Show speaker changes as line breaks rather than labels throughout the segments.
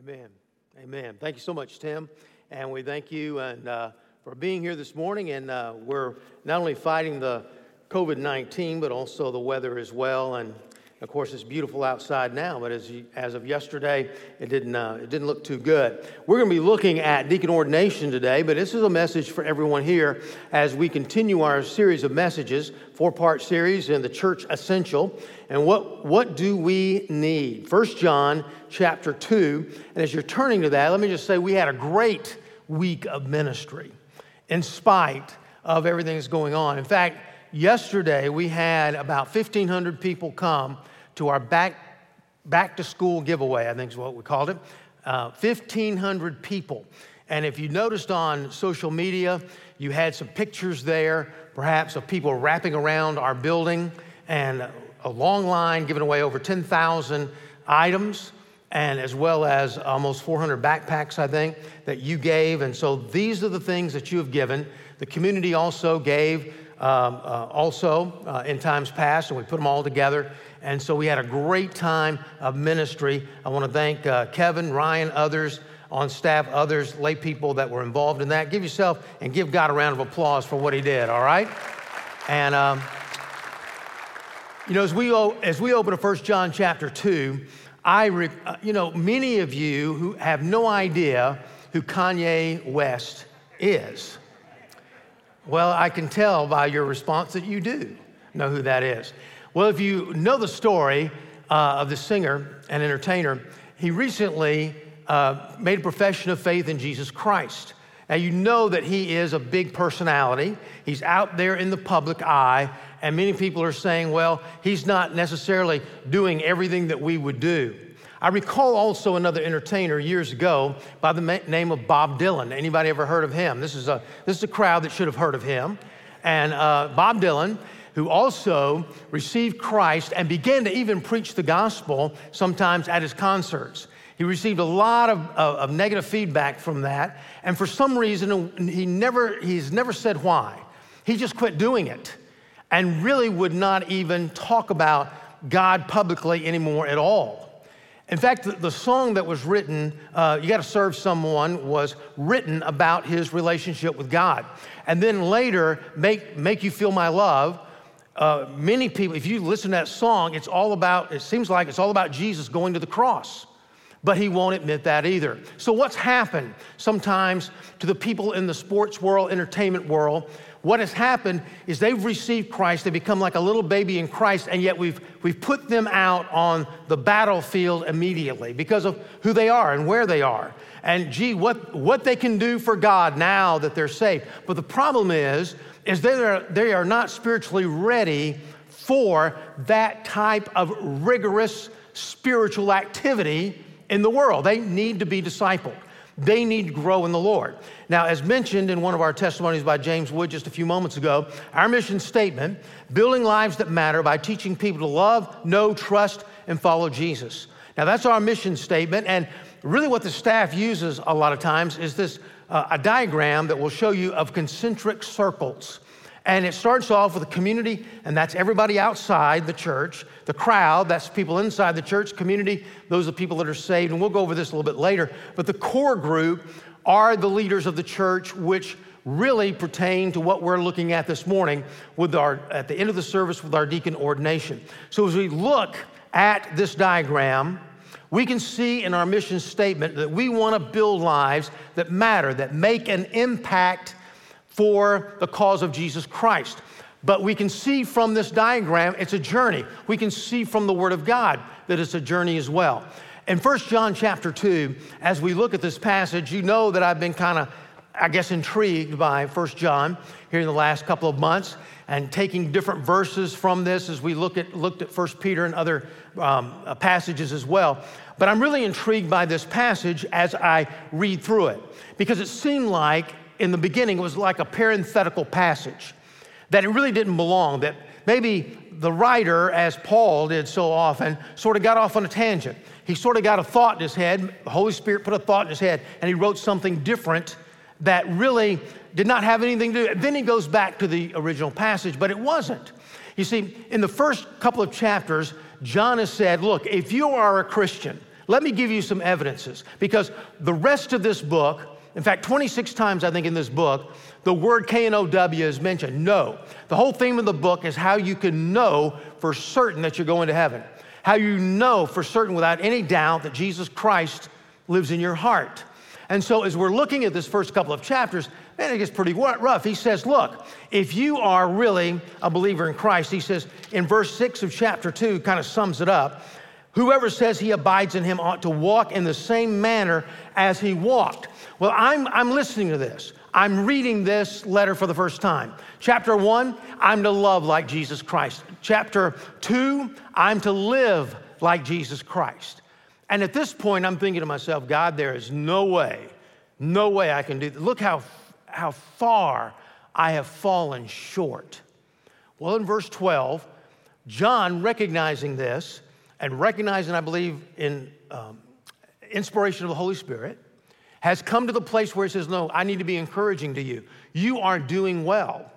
Amen. Amen. Thank you so much, Tim. And we thank you and, uh, for being here this morning. And uh, we're not only fighting the COVID 19, but also the weather as well. And of course, it's beautiful outside now, but as, as of yesterday, it didn't, uh, it didn't look too good. We're going to be looking at deacon ordination today, but this is a message for everyone here as we continue our series of messages, four part series in the church essential. And what, what do we need? First John chapter 2. And as you're turning to that, let me just say we had a great week of ministry in spite of everything that's going on. In fact, yesterday we had about 1,500 people come to our back, back to school giveaway, I think is what we called it. Uh, 1,500 people. And if you noticed on social media, you had some pictures there, perhaps of people wrapping around our building and a long line giving away over 10,000 items and as well as almost 400 backpacks, I think, that you gave. And so these are the things that you have given. The community also gave um, uh, also uh, in times past, and we put them all together. And so we had a great time of ministry. I want to thank uh, Kevin, Ryan, others on staff, others, lay people that were involved in that. Give yourself and give God a round of applause for what he did, all right? And, um, you know, as we, as we open to 1 John chapter 2, I, re, uh, you know, many of you who have no idea who Kanye West is. Well, I can tell by your response that you do know who that is. Well, if you know the story uh, of the singer and entertainer, he recently uh, made a profession of faith in Jesus Christ. Now, you know that he is a big personality. He's out there in the public eye, and many people are saying, well, he's not necessarily doing everything that we would do. I recall also another entertainer years ago by the name of Bob Dylan. Anybody ever heard of him? This is a, this is a crowd that should have heard of him. And uh, Bob Dylan, who also received Christ and began to even preach the gospel sometimes at his concerts. He received a lot of, of, of, negative feedback from that, and for some reason, he never, he's never said why. He just quit doing it and really would not even talk about God publicly anymore at all. In fact, the, song that was written, uh, You Gotta Serve Someone, was written about his relationship with God. And then later, Make, Make You Feel My Love uh, many people, if you listen to that song, it's all about, it seems like it's all about Jesus going to the cross. But he won't admit that either. So, what's happened sometimes to the people in the sports world, entertainment world? What has happened is they've received Christ, they become like a little baby in Christ, and yet we've, we've put them out on the battlefield immediately because of who they are and where they are. And gee, what, what they can do for God now that they're saved. But the problem is, is they are, they are not spiritually ready for that type of rigorous spiritual activity in the world. They need to be discipled. They need to grow in the Lord. Now, as mentioned in one of our testimonies by James Wood just a few moments ago, our mission statement building lives that matter by teaching people to love, know, trust, and follow Jesus. Now, that's our mission statement. And really, what the staff uses a lot of times is this uh, a diagram that will show you of concentric circles. And it starts off with a community, and that's everybody outside the church. The crowd, that's people inside the church. Community, those are people that are saved. And we'll go over this a little bit later. But the core group are the leaders of the church, which really pertain to what we're looking at this morning with our, at the end of the service with our deacon ordination. So as we look at this diagram, we can see in our mission statement that we want to build lives that matter, that make an impact for the cause of Jesus Christ. But we can see from this diagram, it's a journey. We can see from the Word of God that it's a journey as well. In 1 John chapter 2, as we look at this passage, you know that I've been kind of, I guess, intrigued by 1 John here in the last couple of months and taking different verses from this as we look at, looked at 1 Peter and other um, uh, passages as well. But I'm really intrigued by this passage as I read through it because it seemed like in the beginning it was like a parenthetical passage, that it really didn't belong, that maybe the writer, as Paul did so often, sort of got off on a tangent. He sort of got a thought in his head, the Holy Spirit put a thought in his head, and he wrote something different that really did not have anything to do. Then he goes back to the original passage, but it wasn't. You see, in the first couple of chapters, John has said, Look, if you are a Christian, let me give you some evidences because the rest of this book, in fact, 26 times I think in this book, the word K N O W is mentioned. Know. The whole theme of the book is how you can know for certain that you're going to heaven. How you know for certain without any doubt that Jesus Christ lives in your heart. And so, as we're looking at this first couple of chapters, man, it gets pretty rough. He says, Look, if you are really a believer in Christ, he says in verse 6 of chapter 2, kind of sums it up. Whoever says he abides in him ought to walk in the same manner as he walked. Well, I'm, I'm listening to this. I'm reading this letter for the first time. Chapter one, I'm to love like Jesus Christ. Chapter two, I'm to live like Jesus Christ. And at this point, I'm thinking to myself, God, there is no way, no way I can do this. Look how, how far I have fallen short. Well, in verse 12, John, recognizing this and recognizing, I believe, in um, inspiration of the Holy Spirit, has come to the place where he says, No, I need to be encouraging to you. You are doing well.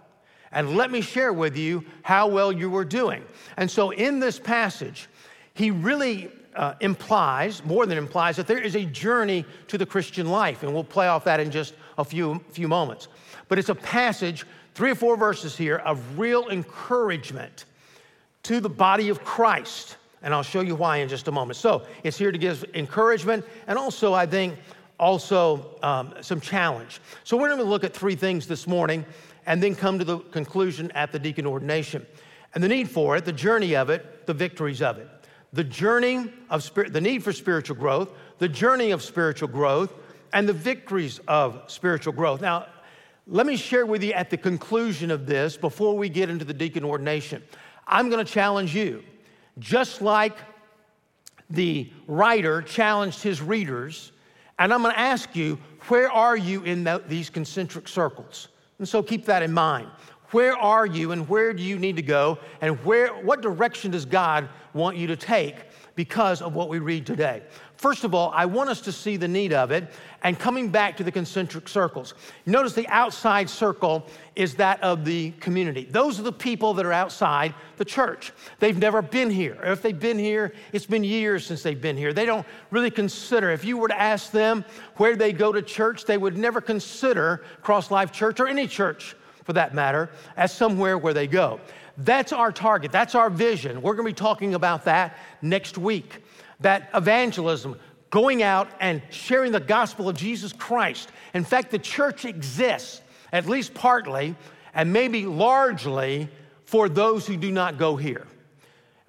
And let me share with you how well you were doing. And so, in this passage, he really uh, implies, more than implies, that there is a journey to the Christian life. And we'll play off that in just a few, few moments. But it's a passage, three or four verses here, of real encouragement to the body of Christ. And I'll show you why in just a moment. So it's here to give encouragement and also, I think, also um, some challenge. So we're going to look at three things this morning and then come to the conclusion at the deacon ordination. And the need for it, the journey of it, the victories of it the journey of spirit, the need for spiritual growth, the journey of spiritual growth, and the victories of spiritual growth. Now, let me share with you at the conclusion of this before we get into the deacon ordination. I'm going to challenge you, just like the writer challenged his readers, and I'm going to ask you, where are you in the, these concentric circles? And so keep that in mind. Where are you and where do you need to go? And where, what direction does God want you to take because of what we read today? First of all, I want us to see the need of it and coming back to the concentric circles. Notice the outside circle is that of the community. Those are the people that are outside the church. They've never been here. If they've been here, it's been years since they've been here. They don't really consider, if you were to ask them where they go to church, they would never consider Cross Life Church or any church for that matter, as somewhere where they go. That's our target. That's our vision. We're going to be talking about that next week. That evangelism, going out and sharing the gospel of Jesus Christ. In fact, the church exists, at least partly, and maybe largely, for those who do not go here.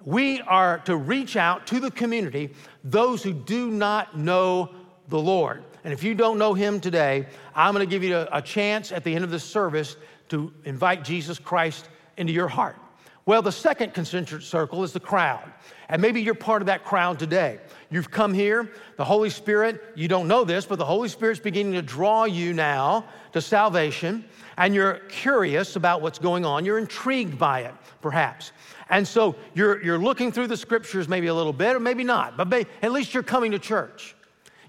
We are to reach out to the community, those who do not know the Lord. And if you don't know Him today, I'm going to give you a, chance at the end of this service to invite Jesus Christ into your heart? Well, the second concentric circle is the crowd. And maybe you're part of that crowd today. You've come here, the Holy Spirit, you don't know this, but the Holy Spirit's beginning to draw you now to salvation, and you're curious about what's going on. You're intrigued by it, perhaps. And so you're, you're looking through the scriptures maybe a little bit, or maybe not, but at least you're coming to church.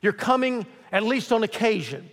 You're coming at least on occasion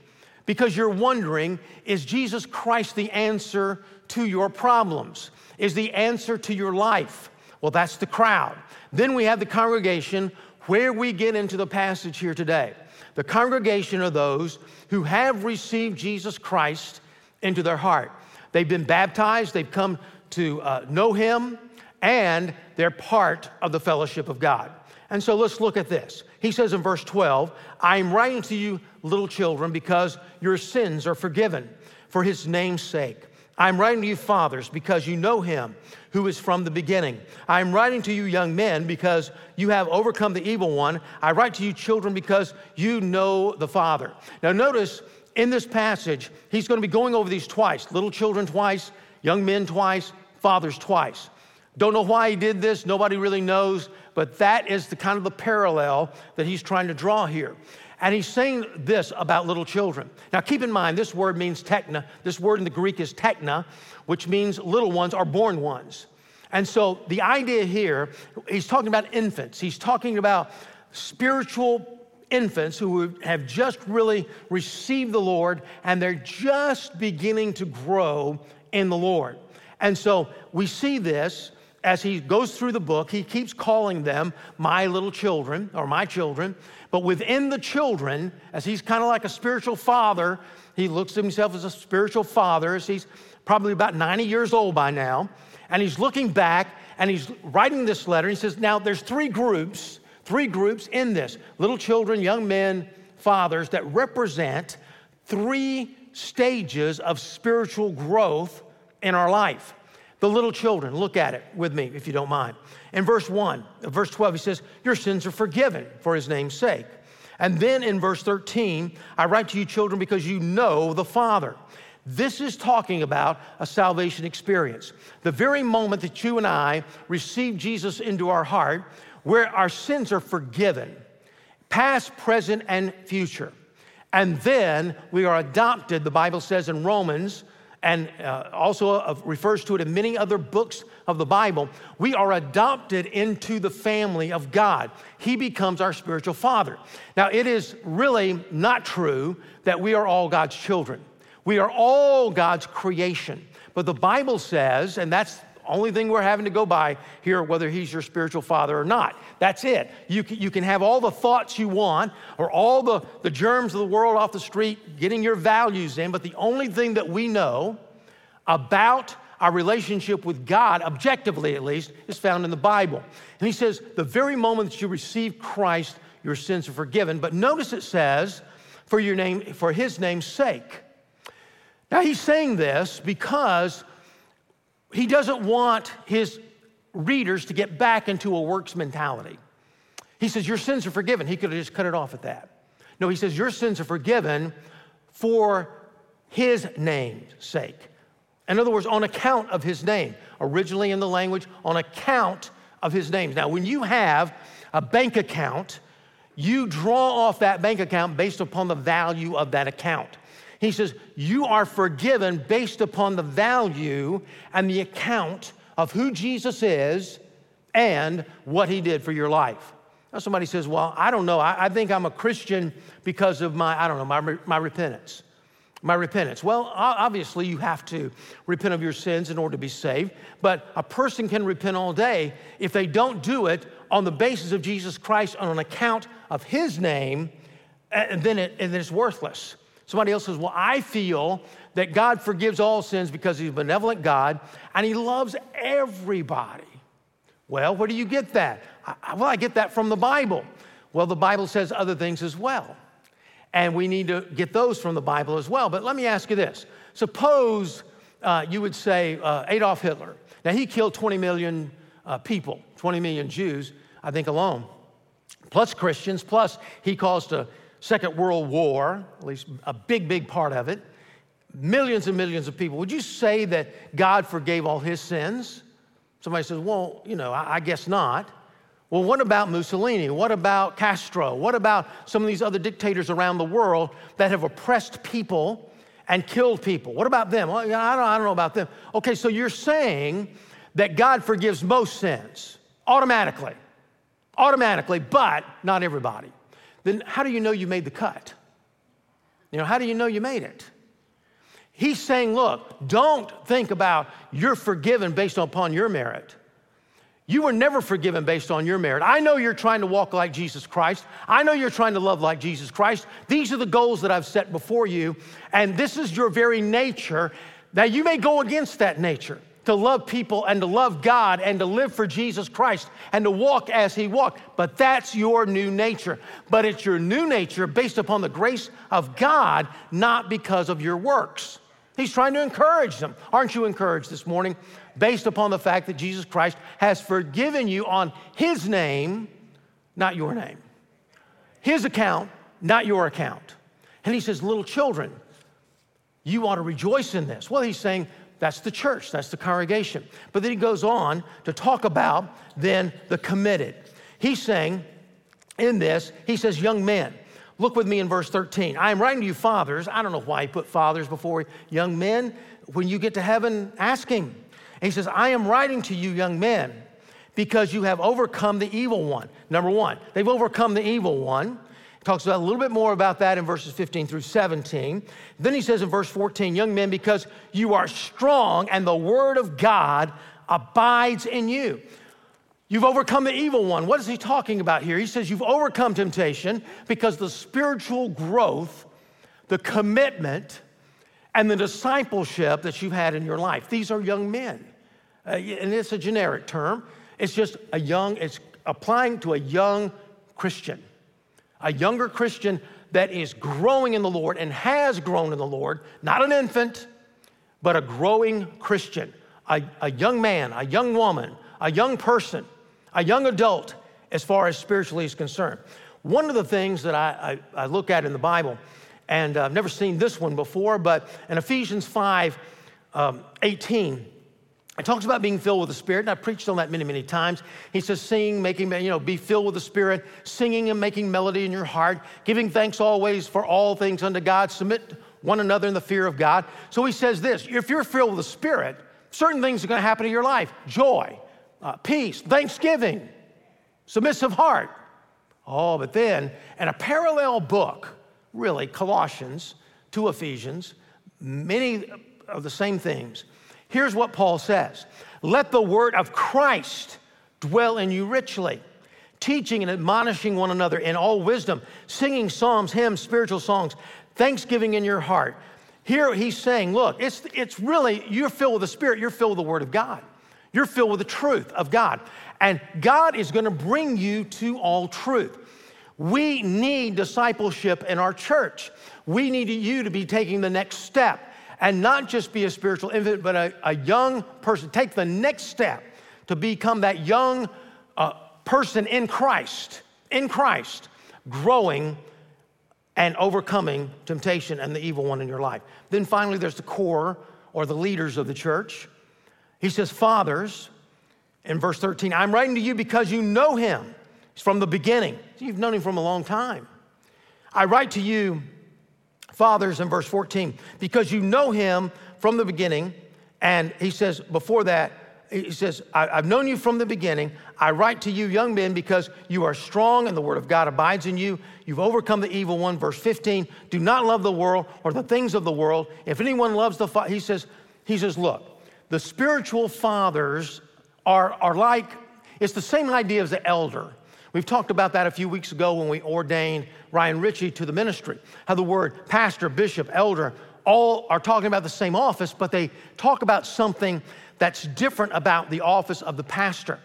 because you're wondering is Jesus Christ the answer to your problems? Is the answer to your life? Well, that's the crowd. Then we have the congregation where we get into the passage here today. The congregation are those who have received Jesus Christ into their heart. They've been baptized, they've come to uh, know Him, and they're part of the fellowship of God. And so let's look at this. He says in verse 12, I am writing to you, little children, because your sins are forgiven for his name's sake. I'm writing to you, fathers, because you know him who is from the beginning. I'm writing to you, young men, because you have overcome the evil one. I write to you, children, because you know the Father. Now, notice in this passage, he's going to be going over these twice little children twice, young men twice, fathers twice. Don't know why he did this, nobody really knows, but that is the kind of the parallel that he's trying to draw here. And he's saying this about little children. Now, keep in mind, this word means tekna. This word in the Greek is tekna, which means little ones are born ones. And so the idea here, he's talking about infants. He's talking about spiritual infants who have just really received the Lord and they're just beginning to grow in the Lord. And so we see this as he goes through the book, he keeps calling them my little children or my children. But within the children, as he's kind of like a spiritual father, he looks at himself as a spiritual father, as he's probably about 90 years old by now. And he's looking back and he's writing this letter. He says, Now there's three groups, three groups in this little children, young men, fathers that represent three stages of spiritual growth in our life. The little children, look at it with me if you don't mind. In verse 1, verse 12, he says, Your sins are forgiven for his name's sake. And then in verse 13, I write to you, children, because you know the Father. This is talking about a salvation experience. The very moment that you and I receive Jesus into our heart, where our sins are forgiven, past, present, and future. And then we are adopted, the Bible says in Romans, and uh, also uh, refers to it in many other books of the Bible. We are adopted into the family of God. He becomes our spiritual father. Now, it is really not true that we are all God's children. We are all God's creation. But the Bible says, and that's only thing we're having to go by here, whether he's your spiritual father or not. That's it. You can, you can have all the thoughts you want or all the, the germs of the world off the street, getting your values in, but the only thing that we know about our relationship with God, objectively at least, is found in the Bible. And he says, the very moment that you receive Christ, your sins are forgiven. But notice it says, for your name, for his name's sake. Now he's saying this because he doesn't want his readers to get back into a works mentality. He says, Your sins are forgiven. He could have just cut it off at that. No, he says, Your sins are forgiven for his name's sake. In other words, on account of his name. Originally in the language, on account of his name. Now, when you have a bank account, you draw off that bank account based upon the value of that account. He says, You are forgiven based upon the value and the account of who Jesus is and what he did for your life. Now, somebody says, Well, I don't know. I, I think I'm a Christian because of my, I don't know, my, my repentance. My repentance. Well, obviously, you have to repent of your sins in order to be saved, but a person can repent all day. If they don't do it on the basis of Jesus Christ on an account of his name, and then, it, and then it's worthless. Somebody else says, Well, I feel that God forgives all sins because He's a benevolent God and He loves everybody. Well, where do you get that? I, well, I get that from the Bible. Well, the Bible says other things as well. And we need to get those from the Bible as well. But let me ask you this suppose uh, you would say uh, Adolf Hitler. Now, he killed 20 million uh, people, 20 million Jews, I think alone, plus Christians, plus he caused a Second World War, at least a big, big part of it, millions and millions of people. Would you say that God forgave all his sins? Somebody says, well, you know, I, I guess not. Well, what about Mussolini? What about Castro? What about some of these other dictators around the world that have oppressed people and killed people? What about them? Well, I, don't, I don't know about them. Okay, so you're saying that God forgives most sins automatically, automatically, but not everybody then how do you know you made the cut? You know, how do you know you made it? He's saying, look, don't think about you're forgiven based upon your merit. You were never forgiven based on your merit. I know you're trying to walk like Jesus Christ. I know you're trying to love like Jesus Christ. These are the goals that I've set before you, and this is your very nature. Now, you may go against that nature to love people and to love God and to live for Jesus Christ and to walk as He walked. But that's your new nature. But it's your new nature based upon the grace of God, not because of your works. He's trying to encourage them. Aren't you encouraged this morning? Based upon the fact that Jesus Christ has forgiven you on His name, not your name. His account, not your account. And He says, Little children, you ought to rejoice in this. Well, He's saying, that's the church, that's the congregation. But then he goes on to talk about then the committed. He's saying in this, he says, Young men, look with me in verse 13. I am writing to you, fathers. I don't know why he put fathers before young men. When you get to heaven, ask him. And he says, I am writing to you, young men, because you have overcome the evil one. Number one, they've overcome the evil one talks about a little bit more about that in verses 15 through 17. Then he says in verse 14, Young men, because you are strong and the word of God abides in you. You've overcome the evil one. What is he talking about here? He says you've overcome temptation because the spiritual growth, the commitment, and the discipleship that you've had in your life. These are young men. Uh, and it's a generic term. It's just a young, it's applying to a young Christian, a younger Christian that is growing in the Lord and has grown in the Lord, not an infant, but a growing Christian, a, a young man, a young woman, a young person a young adult as far as spiritually is concerned. One of the things that I, I, I look at in the Bible, and I've never seen this one before, but in Ephesians 5 um, 18, it talks about being filled with the Spirit, and I've preached on that many, many times. He says, sing, making, you know, be filled with the Spirit, singing and making melody in your heart, giving thanks always for all things unto God, submit one another in the fear of God. So he says this if you're filled with the Spirit, certain things are going to happen in your life joy, uh, peace, thanksgiving, submissive heart. Oh, but then, in a parallel book, really, Colossians to Ephesians, many of the same things. Here's what Paul says Let the word of Christ dwell in you richly, teaching and admonishing one another in all wisdom, singing psalms, hymns, spiritual songs, thanksgiving in your heart. Here he's saying, Look, it's, it's really, you're filled with the Spirit, you're filled with the Word of God. You're filled with the truth of God. And God is going to bring you to all truth. We need discipleship in our church. We need you to be taking the next step and not just be a spiritual infant, but a, a young person. Take the next step to become that young uh, person in Christ, in Christ, growing and overcoming temptation and the evil one in your life. Then finally, there's the core or the leaders of the church. He says, Fathers, in verse 13, I'm writing to you because you know him. He's from the beginning. You've known him from a long time. I write to you, fathers, in verse 14, because you know him from the beginning. And he says, before that, he says, I've known you from the beginning. I write to you, young men, because you are strong and the word of God abides in you. You've overcome the evil one. Verse 15, do not love the world or the things of the world. If anyone loves the, he says, he says, look, the spiritual fathers are, are like, it's the same idea as the elder. We've talked about that a few weeks ago when we ordained Ryan Ritchie to the ministry. How the word pastor, bishop, elder, all are talking about the same office, but they talk about something that's different about the office of the pastor.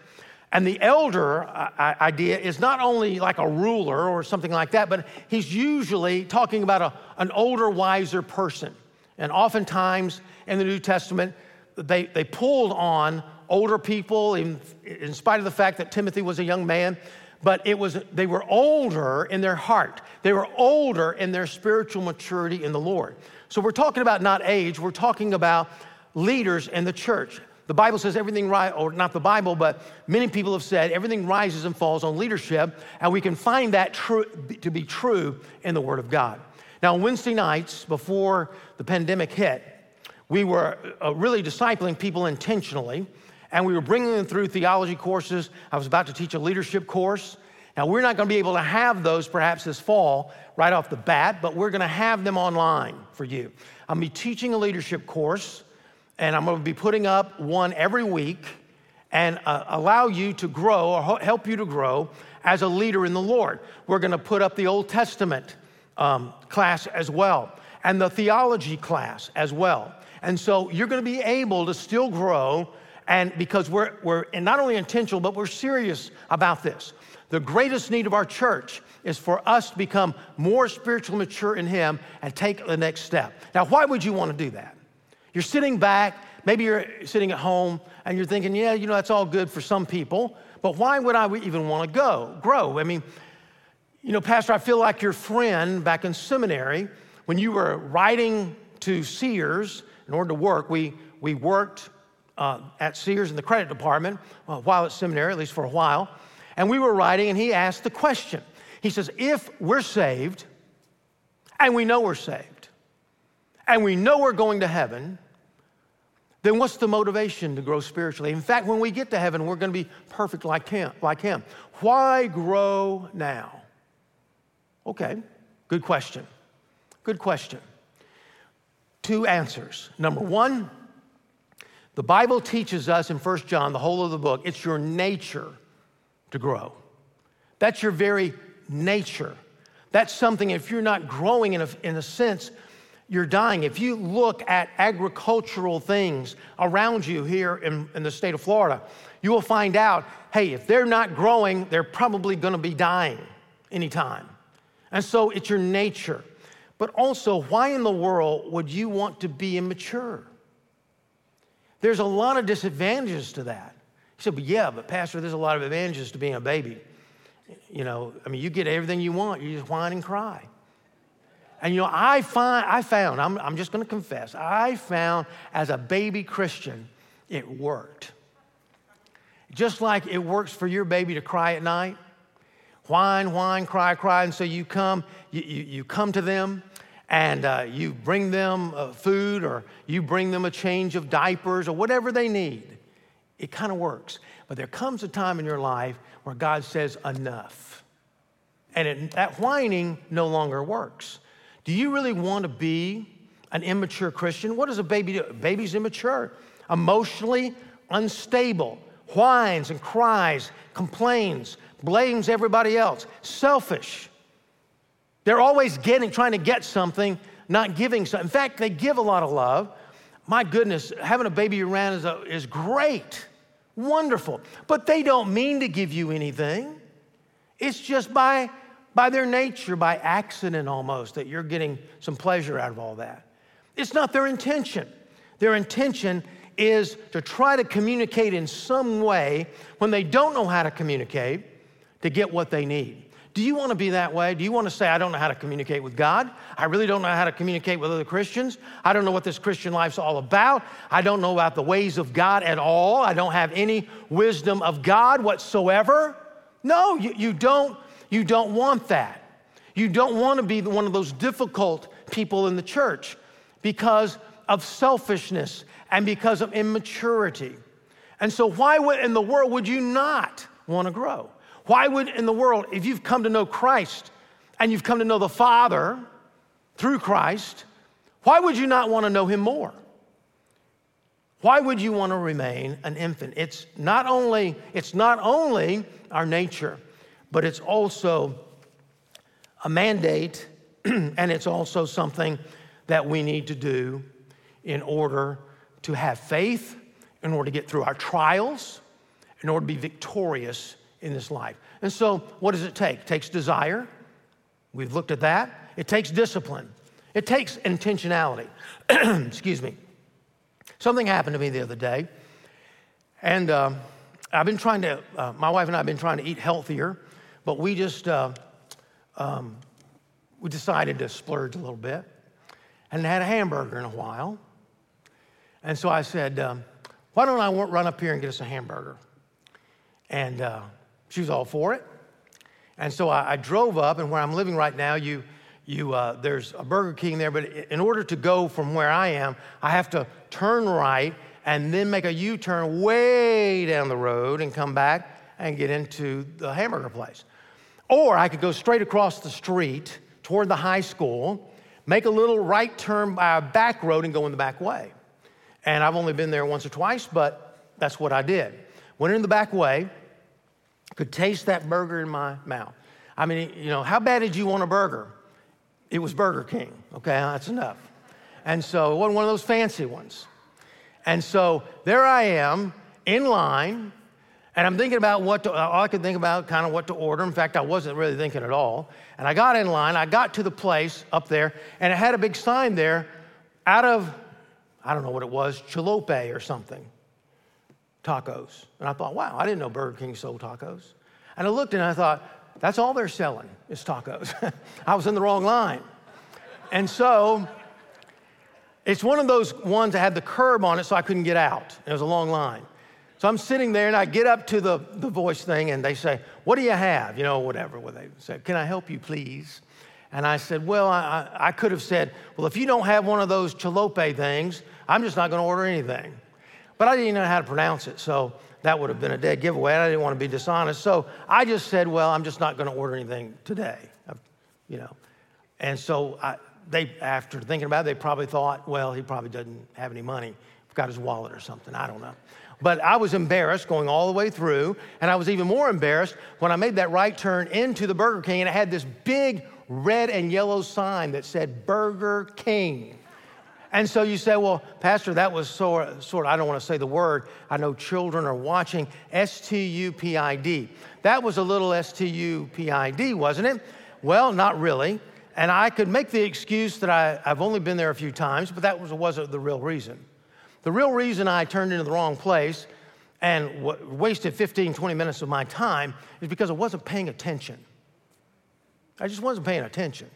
And the elder uh, uh idea is not only like a ruler or something like that, but he's usually talking about a, an older, wiser person. And oftentimes in the New Testament, they, they pulled on older people in, in spite of the fact that Timothy was a young man, but it was they were older in their heart. They were older in their spiritual maturity in the Lord. So we're talking about not age, we're talking about leaders in the church. The Bible says everything right, or not the Bible, but many people have said everything rises and falls on leadership, and we can find that true, to be true in the Word of God. Now, Wednesday nights before the pandemic hit, we were uh, really discipling people intentionally, and we were bringing them through theology courses. I was about to teach a leadership course. Now, we're not going to be able to have those perhaps this fall right off the bat, but we're going to have them online for you. I'm going to be teaching a leadership course, and I'm going to be putting up one every week and uh, allow you to grow or help you to grow as a leader in the Lord. We're going to put up the Old Testament um, class as well and the theology class as well. And so you're going to be able to still grow, and because we're, we're not only intentional, but we're serious about this. The greatest need of our church is for us to become more spiritually mature in Him and take the next step. Now, why would you want to do that? You're sitting back, maybe you're sitting at home, and you're thinking, yeah, you know, that's all good for some people, but why would I even want to go, grow? I mean, you know, Pastor, I feel like your friend back in seminary, when you were writing to Sears in order to work, we, we worked uh, at Sears in the credit department uh, while at seminary, at least for a while. And we were writing, and he asked the question. He says, If we're saved, and we know we're saved, and we know we're going to heaven, then what's the motivation to grow spiritually? In fact, when we get to heaven, we're going to be perfect like him, like him. Why grow now? Okay, good question. Good question two answers. Number one, The Bible teaches us in 1 John, the whole of the book, it's your nature to grow. That's your very nature. That's something, if you're not growing in a, in a sense, you're dying. If you look at agricultural things around you here in, in the state of Florida, you will find out hey, if they're not growing, they're probably going to be dying anytime. And so it's your nature. But also, why in the world would you want to be immature? There's a lot of disadvantages to that. He said, but yeah, but Pastor, there's a lot of advantages to being a baby. You know, I mean, you get everything you want, you just whine and cry. And you know, I find, I found, I'm, I'm just going to confess, I found as a baby Christian, it worked. Just like it works for your baby to cry at night, whine, whine, cry, cry, and so you come, you, you, you come to them, and uh, you bring them uh, food, or you bring them a change of diapers, or whatever they need. It kind of works. But there comes a time in your life where God says, enough. And it, that whining no longer works. Do you really want to be an immature Christian? What does a baby do? A baby's immature, emotionally unstable, whines and cries, complains, blames everybody else, selfish. They're always getting, trying to get something, not giving something. In fact, they give a lot of love. My goodness, having a baby around is, a, is great, wonderful. But they don't mean to give you anything. It's just by by their nature, by accident almost, that you're getting some pleasure out of all that. It's not their intention. Their intention is to try to communicate in some way when they don't know how to communicate to get what they need. Do you want to be that way? Do you want to say, I don't know how to communicate with God? I really don't know how to communicate with other Christians. I don't know what this Christian life's all about. I don't know about the ways of God at all. I don't have any wisdom of God whatsoever. No, you, you don't you don't want that. You don't want to be one of those difficult people in the church because of selfishness and because of immaturity. And so, why in the world would you not want to grow? Why would in the world, if you've come to know Christ and you've come to know the Father through Christ, why would you not want to know Him more? Why would you want to remain an infant? It's not only, it's not only our nature, but it's also a mandate and it's also something that we need to do in order to have faith, in order to get through our trials, in order to be victorious in this life. And so, what does it take? It takes desire. We've looked at that. It takes discipline. It takes intentionality. Excuse me. Something happened to me the other day, and uh, I've been trying to, uh, my wife and I have been trying to eat healthier. But we just, uh, um, we decided to splurge a little bit and had a hamburger in a while. And so I said, um, why don't I run up here and get us a hamburger? And uh, she was all for it. And so I, I, drove up, and where I'm living right now, you, you, uh, there's a Burger King there, but in order to go from where I am, I have to turn right and then make a U turn way down the road and come back and get into the hamburger place. Or I could go straight across the street toward the high school, make a little right turn by a back road, and go in the back way. And I've only been there once or twice, but that's what I did. Went in the back way, could taste that burger in my mouth. I mean, you know, how bad did you want a burger? It was Burger King, okay? That's enough. And so it wasn't one of those fancy ones. And so there I am in line and I'm thinking about what to, all I could think about kind of what to order. In fact, I wasn't really thinking at all. And I got in line, I got to the place up there, and it had a big sign there out of, I don't know what it was, chilope or something, tacos. And I thought, wow, I didn't know Burger King sold tacos. And I looked and I thought, that's all they're selling is tacos. I was in the wrong line. And so it's one of those ones that had the curb on it so I couldn't get out. It was a long line. So I'm sitting there and I get up to the, the voice thing and they say, What do you have? You know, whatever. Well, they said, Can I help you, please? And I said, Well, I, I could have said, Well, if you don't have one of those chalupa things, I'm just not going to order anything. But I didn't know how to pronounce it, so that would have been a dead giveaway. I didn't want to be dishonest. So I just said, Well, I'm just not going to order anything today. Uh, you know. And so I, they, after thinking about it, they probably thought, Well, he probably doesn't have any money forgot his wallet or something. I don't know. But I was embarrassed going all the way through, and I was even more embarrassed when I made that right turn into the Burger King and it had this big red and yellow sign that said Burger King. And so you say, well, Pastor, that was sort, sort of, I don't want to say the word. I know children are watching. S T U P I D. That was a little S T U P I D, wasn't it? Well, not really. And I could make the excuse that I, have only been there a few times, but that was, wasn't the real reason. The real reason I turned into the wrong place and w- wasted 15, 20 minutes of my time is because I wasn't paying attention. I just wasn't paying attention.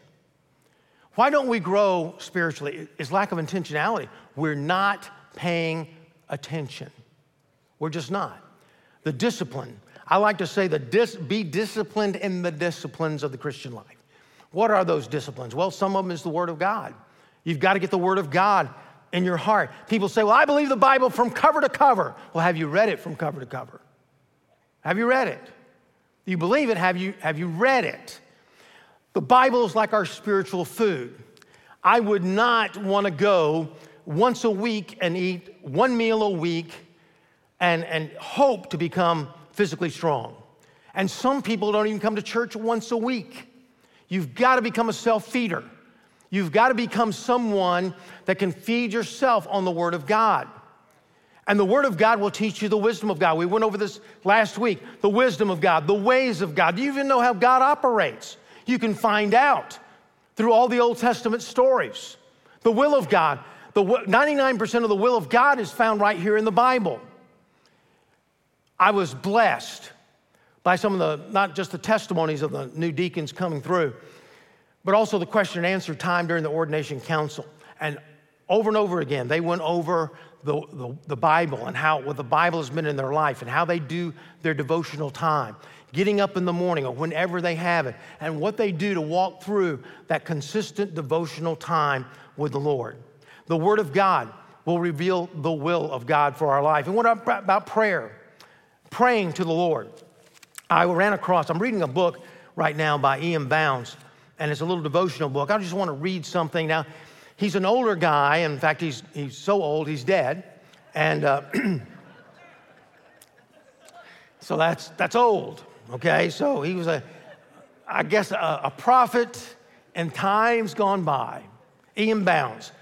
Why don't we grow spiritually? It's lack of intentionality. We're not paying attention. We're just not. The discipline. I like to say the dis- be disciplined in the disciplines of the Christian life. What are those disciplines? Well, some of them is the Word of God. You've got to get the Word of God in your heart. People say, Well, I believe the Bible from cover to cover. Well, have you read it from cover to cover? Have you read it? You believe it, have you, have you read it? The Bible is like our spiritual food. I would not want to go once a week and eat one meal a week and, and hope to become physically strong. And some people don't even come to church once a week. You've got to become a self feeder. You've got to become someone that can feed yourself on the Word of God. And the Word of God will teach you the wisdom of God. We went over this last week the wisdom of God, the ways of God. Do you even know how God operates? You can find out through all the Old Testament stories. The will of God, the 99% of the will of God is found right here in the Bible. I was blessed by some of the, not just the testimonies of the new deacons coming through, but also the question and answer time during the ordination council. And over and over again, they went over the, the, the, Bible and how what the Bible has been in their life and how they do their devotional time, getting up in the morning or whenever they have it, and what they do to walk through that consistent devotional time with the Lord. The Word of God will reveal the will of God for our life. And what about prayer? Praying to the Lord. I ran across, I'm reading a book right now by E.M. Bounds, and it's a little devotional book. I just want to read something. Now, he's an older guy. In fact, he's, he's so old, he's dead. And uh, so that's, that's old, okay? So he was a, I guess, a, a prophet in times gone by, E.M. Bounds.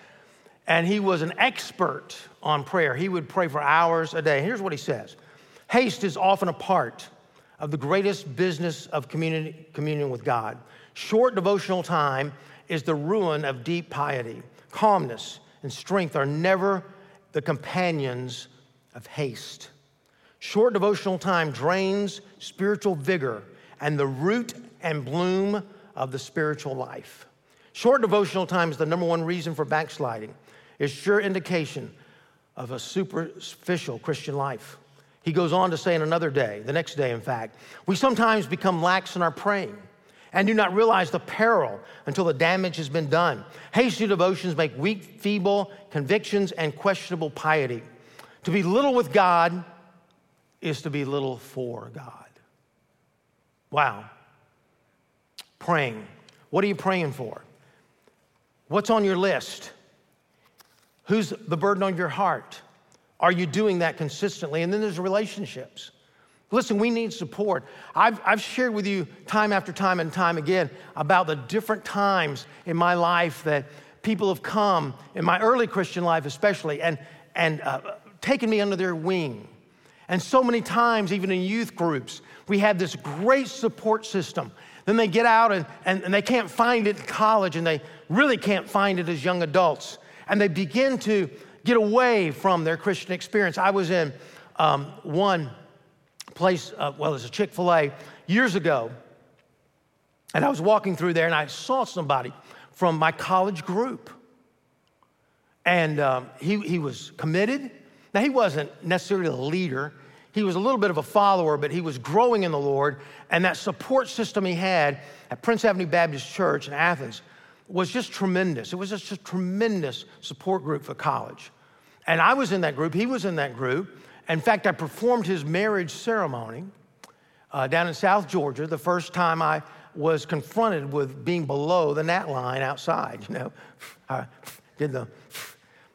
And he was an expert on prayer. He would pray for hours a day. Here's what he says Haste is often a part of the greatest business of communion with God. Short devotional time is the ruin of deep piety. Calmness and strength are never the companions of haste. Short devotional time drains spiritual vigor and the root and bloom of the spiritual life. Short devotional time is the number one reason for backsliding. It's sure indication of a superficial Christian life. He goes on to say in another day, the next day, in fact, we sometimes become lax in our praying and do not realize the peril until the damage has been done. Hasty devotions make weak, feeble convictions and questionable piety. To be little with God is to be little for God. Wow. Praying. What are you praying for? What's on your list? Who's the burden on your heart? Are you doing that consistently? And then there's relationships. Listen, we need support. I've, I've shared with you time after time and time again about the different times in my life that people have come, in my early Christian life especially, and, and uh, taken me under their wing. And so many times, even in youth groups, we have this great support system. Then they get out and, and, and they can't find it in college, and they really can't find it as young adults. And they begin to get away from their Christian experience. I was in um, one place, uh, well, it's a Chick fil A years ago. And I was walking through there and I saw somebody from my college group. And um, he, he was committed. Now, he wasn't necessarily a leader, he was a little bit of a follower, but he was growing in the Lord. And that support system he had at Prince Avenue Baptist Church in Athens was just tremendous. It was just a tremendous support group for college. And I was in that group, he was in that group. In fact, I performed his marriage ceremony uh, down in South Georgia the first time I was confronted with being below the gnat line outside. You know, I did the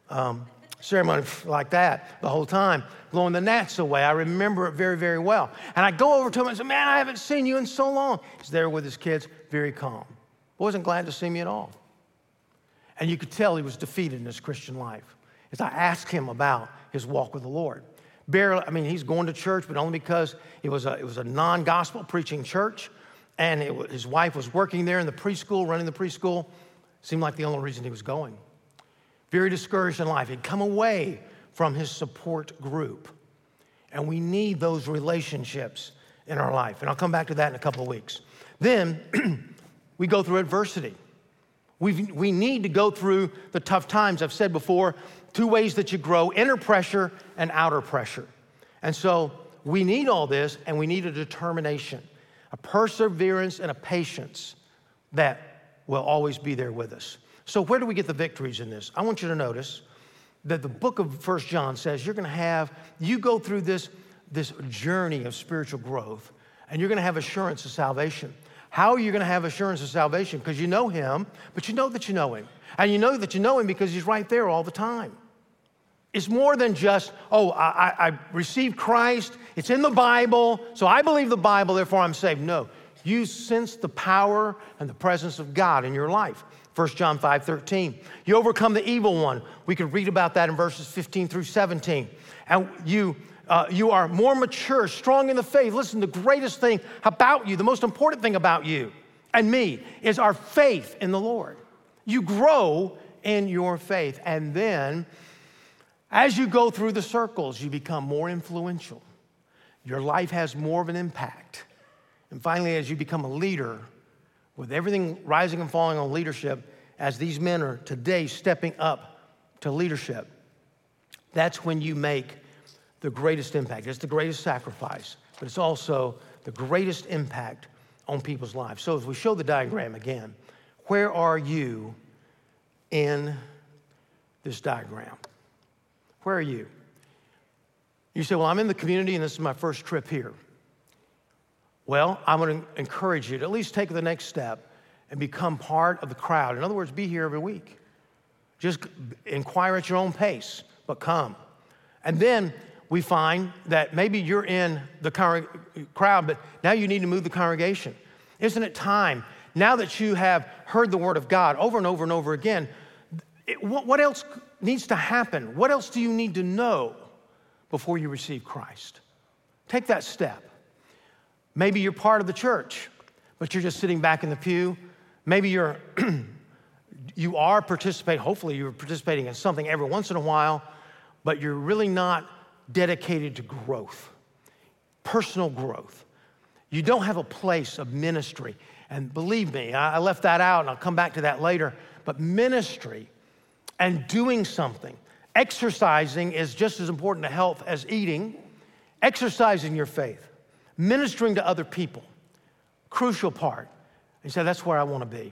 um, ceremony like that the whole time, blowing the gnats away. I remember it very, very well. And I go over to him and say, Man, I haven't seen you in so long. He's there with his kids, very calm. Wasn't glad to see me at all. And you could tell he was defeated in his Christian life as I asked him about his walk with the Lord. Barely, I mean, he's going to church, but only because it was a, it was a non gospel preaching church. And it, his wife was working there in the preschool, running the preschool. Seemed like the only reason he was going very discouraged in life. He'd come away from his support group. And we need those relationships in our life. And I'll come back to that in a couple of weeks. Then we go through adversity. we we need to go through the tough times. I've said before two ways that you grow inner pressure and outer pressure. And so we need all this, and we need a determination, a perseverance, and a patience that will always be there with us. So, where do we get the victories in this? I want you to notice that the book of First John says you're going to have, you go through this, this journey of spiritual growth, and you're going to have assurance of salvation. How are you going to have assurance of salvation? Because you know Him, but you know that you know Him. And you know that you know Him because He's right there all the time. It's more than just, oh, I, I received Christ, it's in the Bible, so I believe the Bible, therefore I'm saved. No, you sense the power and the presence of God in your life. 1 John 5 13. You overcome the evil one. We could read about that in verses 15 through 17. And you, uh, you are more mature, strong in the faith. Listen, the greatest thing about you, the most important thing about you and me, is our faith in the Lord. You grow in your faith. And then, as you go through the circles, you become more influential. Your life has more of an impact. And finally, as you become a leader, with everything rising and falling on leadership, as these men are today stepping up to leadership, that's when you make the greatest impact. It's the greatest sacrifice, but it's also the greatest impact on people's lives. So, as we show the diagram again, where are you in this diagram? Where are you? You say, Well, I'm in the community and this is my first trip here. Well, I'm going to encourage you to at least take the next step and become part of the crowd. In other words, be here every week. Just inquire at your own pace, but come. And then we find that maybe you're in the crowd, but now you need to move the congregation. Isn't it time, now that you have heard the word of God over and over and over again, what else needs to happen? What else do you need to know before you receive Christ? Take that step. Maybe you're part of the church, but you're just sitting back in the pew. Maybe you're you are participating, hopefully you're participating in something every once in a while, but you're really not dedicated to growth, personal growth. You don't have a place of ministry. And believe me, I left that out and I'll come back to that later. But ministry and doing something, exercising is just as important to health as eating, exercising your faith ministering to other people, crucial part. He said, that's where I want to be.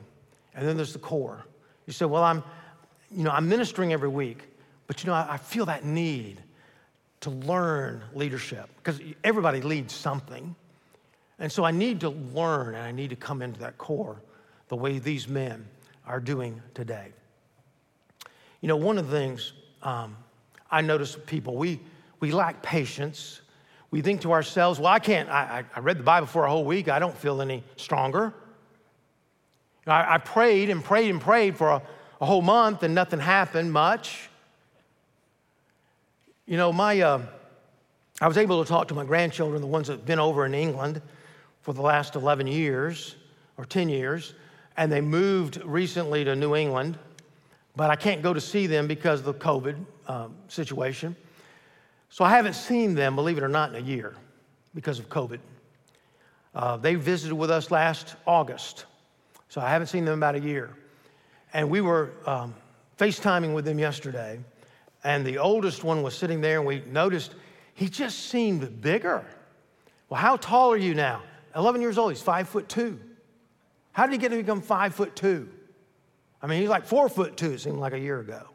And then there's the core. You say, well, I'm, you know, I'm ministering every week, but you know, I, I feel that need to learn leadership because everybody leads something. And so I need to learn and I need to come into that core the way these men are doing today. You know, one of the things um, I notice with people, we, we lack patience we think to ourselves, well, I can't, I, I read the Bible for a whole week, I don't feel any stronger. I, I prayed and prayed and prayed for a, a, whole month and nothing happened much. You know, my, uh, I was able to talk to my grandchildren, the ones that have been over in England for the last 11 years or 10 years, and they moved recently to New England, but I can't go to see them because of the COVID um, situation. So I haven't seen them, believe it or not, in a year because of COVID. Uh, they visited with us last August, so I haven't seen them about a year. And we were um, FaceTiming with them yesterday, and the oldest one was sitting there, and we noticed he just seemed bigger. Well, how tall are you now? 11 years old, he's five foot two. How did he get to become five foot two? I mean, he's like four foot two, it seemed like a year ago.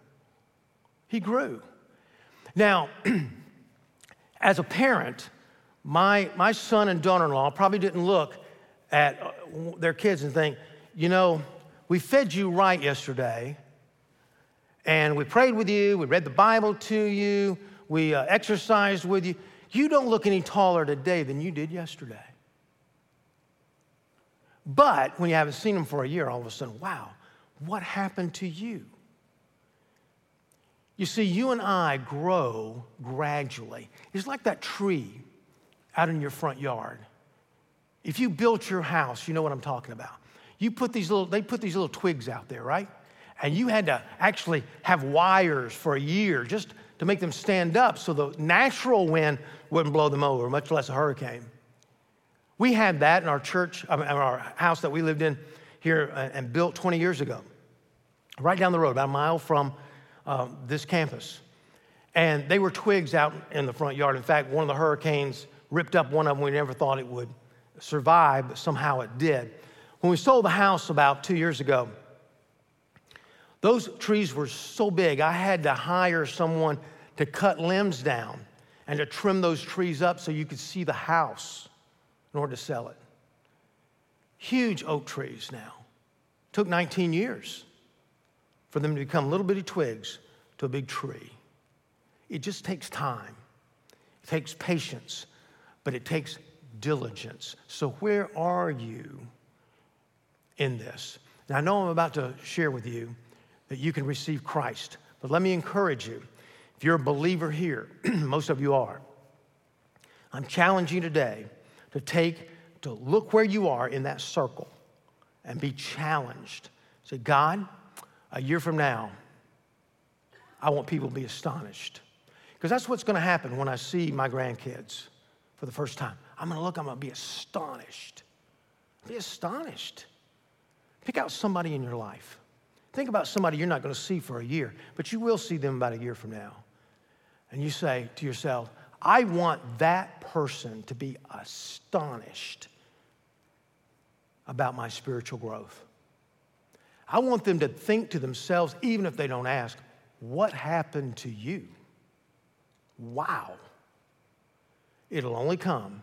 He grew. Now, as a parent, my, my son and daughter in law probably didn't look at uh, their kids and think, you know, we fed you right yesterday, and we prayed with you, we read the Bible to you, we uh, exercised with you. You don't look any taller today than you did yesterday. But when you haven't seen them for a year, all of a sudden, wow, what happened to you? You see, you and I grow gradually. It's like that tree out in your front yard. If you built your house, you know what I'm talking about. You put these little, they put these little twigs out there, right? And you had to actually have wires for a year just to make them stand up so the natural wind wouldn't blow them over, much less a hurricane. We had that in our church, I mean, our house that we lived in here uh, and built 20 years ago, right down the road, about a mile from um, this campus. And they were twigs out in the front yard. In fact, one of the hurricanes ripped up one of them. We never thought it would survive, but somehow it did. When we sold the house about two years ago, those trees were so big, I had to hire someone to cut limbs down and to trim those trees up so you could see the house in order to sell it. Huge oak trees now. Took 19 years for them to become little bitty twigs to a big tree. It just takes time, it takes patience, but it takes diligence. So, where are you in this? Now, I know I'm about to share with you that you can receive Christ, but let me encourage you. If you're a believer here, most of you are, I'm challenging you today to take, to look where you are in that circle and be challenged. Say, God, a year from now, I want people to be astonished. Because that's what's going to happen when I see my grandkids for the first time. I'm going to look, I'm going to be astonished. Be astonished. Pick out somebody in your life. Think about somebody you're not going to see for a year, but you will see them about a year from now. And you say to yourself, I want that person to be astonished about my spiritual growth. I want them to think to themselves, even if they don't ask, what happened to you? Wow. It'll only come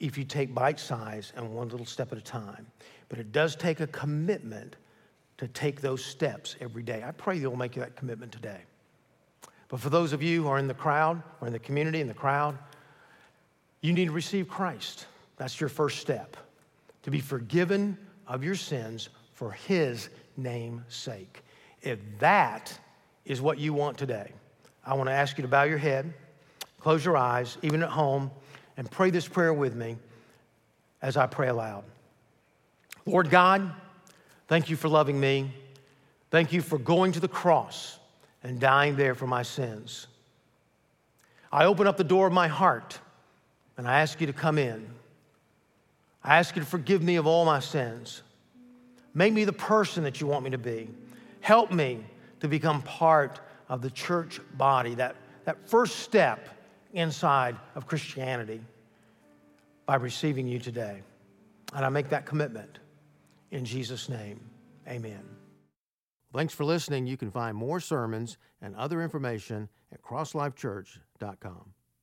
if you take bite size and one little step at a time. But it does take a commitment to take those steps every day. I pray you'll make that commitment today. But for those of you who are in the crowd or in the community, in the crowd, you need to receive Christ. That's your first step to be forgiven of your sins for His name's sake. If that is what you want today, I want to ask you to bow your head, close your eyes, even at home, and pray this prayer with me as I pray aloud. Lord God, thank you for loving me. Thank you for going to the cross and dying there for my sins. I open up the door of my heart and I ask you to come in. I ask you to forgive me of all my sins. Make me the person that you want me to be. Help me to become part of the church body, that, that first step inside of Christianity by receiving you today. And I make that commitment in Jesus' name. Amen. Thanks for listening. You can find more sermons and other information at crosslifechurch.com.